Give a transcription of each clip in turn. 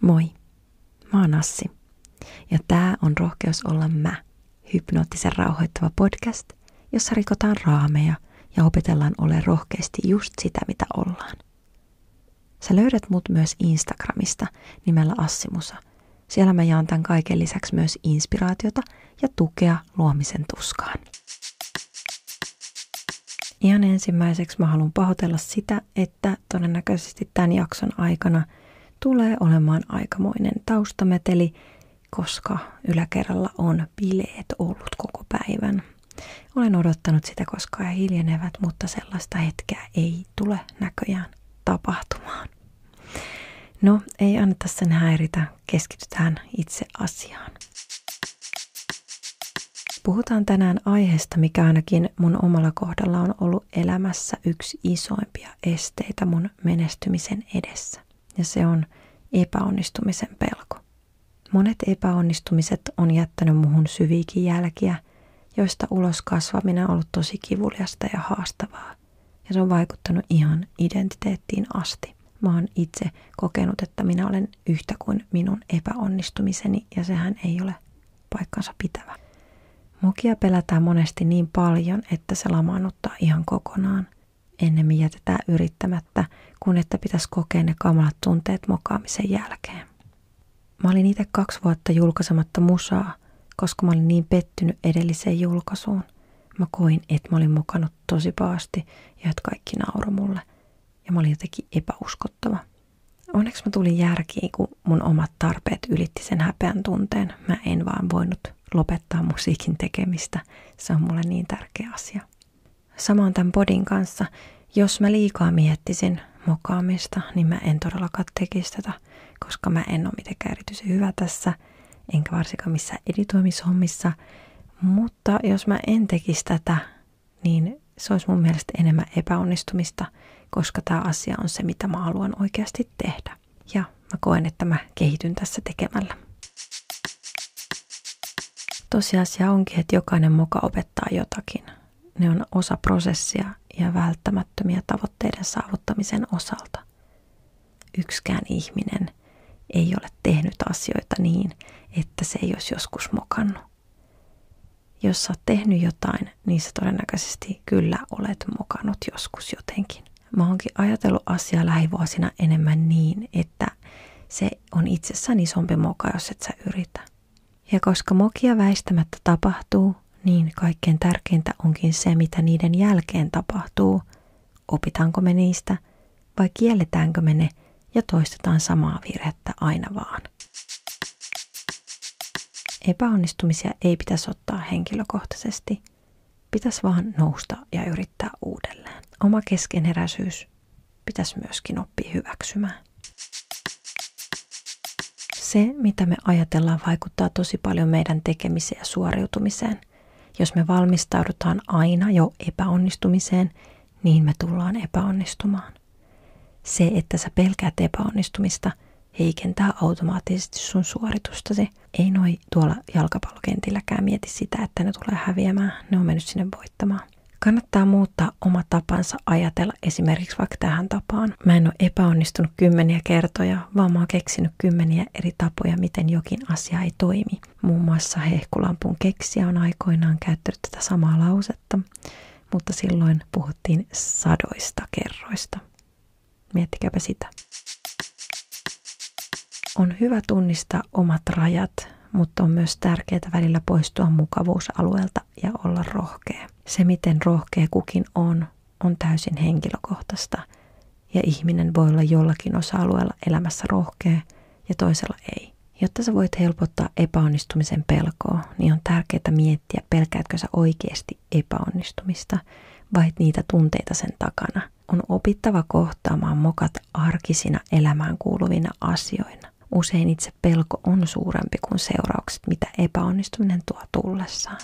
Moi, mä oon Assi. Ja tää on Rohkeus olla mä, hypnoottisen rauhoittava podcast, jossa rikotaan raameja ja opetellaan ole rohkeasti just sitä, mitä ollaan. Sä löydät mut myös Instagramista nimellä Assimusa. Siellä mä jaan tämän kaiken lisäksi myös inspiraatiota ja tukea luomisen tuskaan. Ihan ensimmäiseksi mä haluan pahoitella sitä, että todennäköisesti tämän jakson aikana tulee olemaan aikamoinen taustameteli, koska yläkerralla on bileet ollut koko päivän. Olen odottanut sitä, koska he hiljenevät, mutta sellaista hetkeä ei tule näköjään tapahtumaan. No, ei anneta sen häiritä, keskitytään itse asiaan. Puhutaan tänään aiheesta, mikä ainakin mun omalla kohdalla on ollut elämässä yksi isoimpia esteitä mun menestymisen edessä. Ja se on epäonnistumisen pelko. Monet epäonnistumiset on jättänyt muhun syviikin jälkiä, joista ulos kasvaminen on ollut tosi kivuliasta ja haastavaa. Ja se on vaikuttanut ihan identiteettiin asti. Mä oon itse kokenut, että minä olen yhtä kuin minun epäonnistumiseni ja sehän ei ole paikkansa pitävä. Mokia pelätään monesti niin paljon, että se lamaannuttaa ihan kokonaan. Ennemmin jätetään yrittämättä, kun että pitäisi kokea ne kamalat tunteet mokaamisen jälkeen. Mä olin itse kaksi vuotta julkaisematta musaa, koska mä olin niin pettynyt edelliseen julkaisuun. Mä koin, että mä olin mokannut tosi paasti ja että kaikki nauro mulle. Ja mä olin jotenkin epäuskottava. Onneksi mä tulin järkiin, kun mun omat tarpeet ylitti sen häpeän tunteen. Mä en vaan voinut lopettaa musiikin tekemistä. Se on mulle niin tärkeä asia. Samoin tämän podin kanssa. Jos mä liikaa miettisin mokaamista, niin mä en todellakaan tekisi tätä, koska mä en ole mitenkään erityisen hyvä tässä, enkä varsinkaan missään editoimishommissa. Mutta jos mä en tekisi tätä, niin se olisi mun mielestä enemmän epäonnistumista, koska tämä asia on se, mitä mä haluan oikeasti tehdä. Ja mä koen, että mä kehityn tässä tekemällä. Tosiasia onkin, että jokainen moka opettaa jotakin. Ne on osa prosessia ja välttämättömiä tavoitteiden saavuttamisen osalta. Yksikään ihminen ei ole tehnyt asioita niin, että se ei olisi joskus mokannut. Jos sä oot tehnyt jotain, niin sä todennäköisesti kyllä olet mokannut joskus jotenkin. Mä oonkin ajatellut asiaa lähivuosina enemmän niin, että se on itsessään isompi moka, jos et sä yritä. Ja koska mokia väistämättä tapahtuu, niin kaikkein tärkeintä onkin se, mitä niiden jälkeen tapahtuu. Opitaanko me niistä vai kielletäänkö me ne ja toistetaan samaa virhettä aina vaan. Epäonnistumisia ei pitäisi ottaa henkilökohtaisesti. Pitäisi vaan nousta ja yrittää uudelleen. Oma keskeneräisyys pitäisi myöskin oppia hyväksymään se, mitä me ajatellaan, vaikuttaa tosi paljon meidän tekemiseen ja suoriutumiseen. Jos me valmistaudutaan aina jo epäonnistumiseen, niin me tullaan epäonnistumaan. Se, että sä pelkäät epäonnistumista, heikentää automaattisesti sun suoritustasi. Ei noi tuolla jalkapallokentilläkään mieti sitä, että ne tulee häviämään. Ne on mennyt sinne voittamaan. Kannattaa muuttaa oma tapansa ajatella esimerkiksi vaikka tähän tapaan. Mä en ole epäonnistunut kymmeniä kertoja, vaan mä oon keksinyt kymmeniä eri tapoja, miten jokin asia ei toimi. Muun muassa hehkulampun keksiä on aikoinaan käyttänyt tätä samaa lausetta, mutta silloin puhuttiin sadoista kerroista. Miettikääpä sitä. On hyvä tunnistaa omat rajat, mutta on myös tärkeää välillä poistua mukavuusalueelta ja olla rohkea. Se, miten rohkea kukin on, on täysin henkilökohtaista ja ihminen voi olla jollakin osa-alueella elämässä rohkea ja toisella ei. Jotta sä voit helpottaa epäonnistumisen pelkoa, niin on tärkeää miettiä, pelkäätkö sä oikeasti epäonnistumista vai niitä tunteita sen takana. On opittava kohtaamaan mokat arkisina elämään kuuluvina asioina. Usein itse pelko on suurempi kuin seuraukset, mitä epäonnistuminen tuo tullessaan.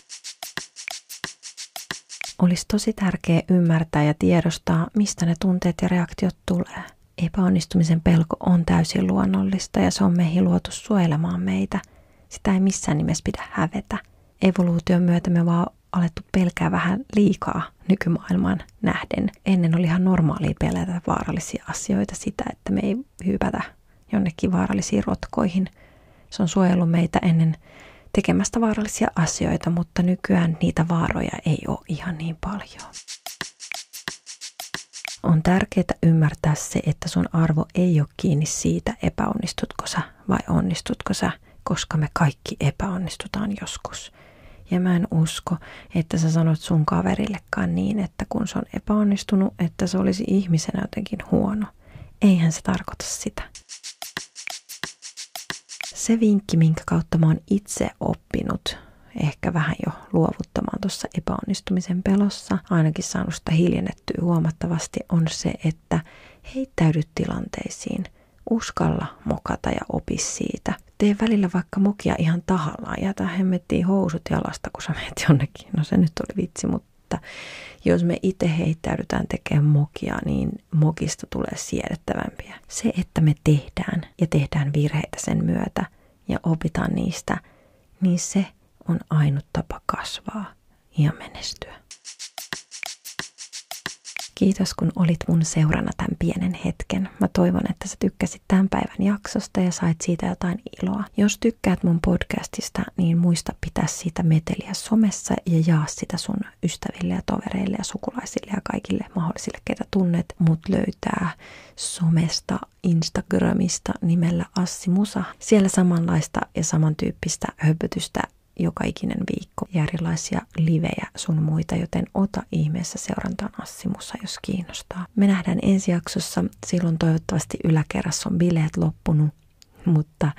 Olisi tosi tärkeää ymmärtää ja tiedostaa, mistä ne tunteet ja reaktiot tulee. Epäonnistumisen pelko on täysin luonnollista ja se on meihin luotu suojelemaan meitä. Sitä ei missään nimessä pidä hävetä. Evoluution myötä me vaan alettu pelkää vähän liikaa nykymaailman nähden. Ennen oli ihan normaalia pelätä vaarallisia asioita sitä, että me ei hypätä jonnekin vaarallisiin rotkoihin. Se on suojellut meitä ennen tekemästä vaarallisia asioita, mutta nykyään niitä vaaroja ei ole ihan niin paljon. On tärkeää ymmärtää se, että sun arvo ei ole kiinni siitä, epäonnistutko sä vai onnistutko sä, koska me kaikki epäonnistutaan joskus. Ja mä en usko, että sä sanot sun kaverillekaan niin, että kun se on epäonnistunut, että se olisi ihmisenä jotenkin huono. Eihän se tarkoita sitä. Se vinkki, minkä kautta mä oon itse oppinut ehkä vähän jo luovuttamaan tuossa epäonnistumisen pelossa, ainakin saanut sitä hiljennettyä huomattavasti, on se, että heittäydy tilanteisiin, uskalla mokata ja opi siitä. Tee välillä vaikka mokia ihan tahallaan, jätä hemmettiin housut jalasta, kun sä menet jonnekin. No se nyt oli vitsi, mutta jos me itse heittäydytään tekemään mokia, niin mokista tulee siedettävämpiä. Se, että me tehdään ja tehdään virheitä sen myötä ja opitaan niistä, niin se on ainut tapa kasvaa ja menestyä. Kiitos kun olit mun seurana tämän pienen hetken. Mä toivon, että sä tykkäsit tämän päivän jaksosta ja sait siitä jotain iloa. Jos tykkäät mun podcastista, niin muista pitää siitä meteliä somessa ja jaa sitä sun ystäville ja tovereille ja sukulaisille ja kaikille mahdollisille, ketä tunnet. Mut löytää somesta, Instagramista nimellä Assi Musa. Siellä samanlaista ja samantyyppistä höpötystä joka ikinen viikko ja erilaisia livejä sun muita, joten ota ihmeessä seurantaan Assimussa, jos kiinnostaa. Me nähdään ensi jaksossa, silloin toivottavasti yläkerrassa on bileet loppunut, mutta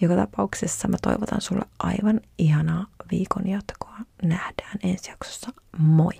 joka tapauksessa mä toivotan sulle aivan ihanaa viikon jatkoa. Nähdään ensi jaksossa. Moi!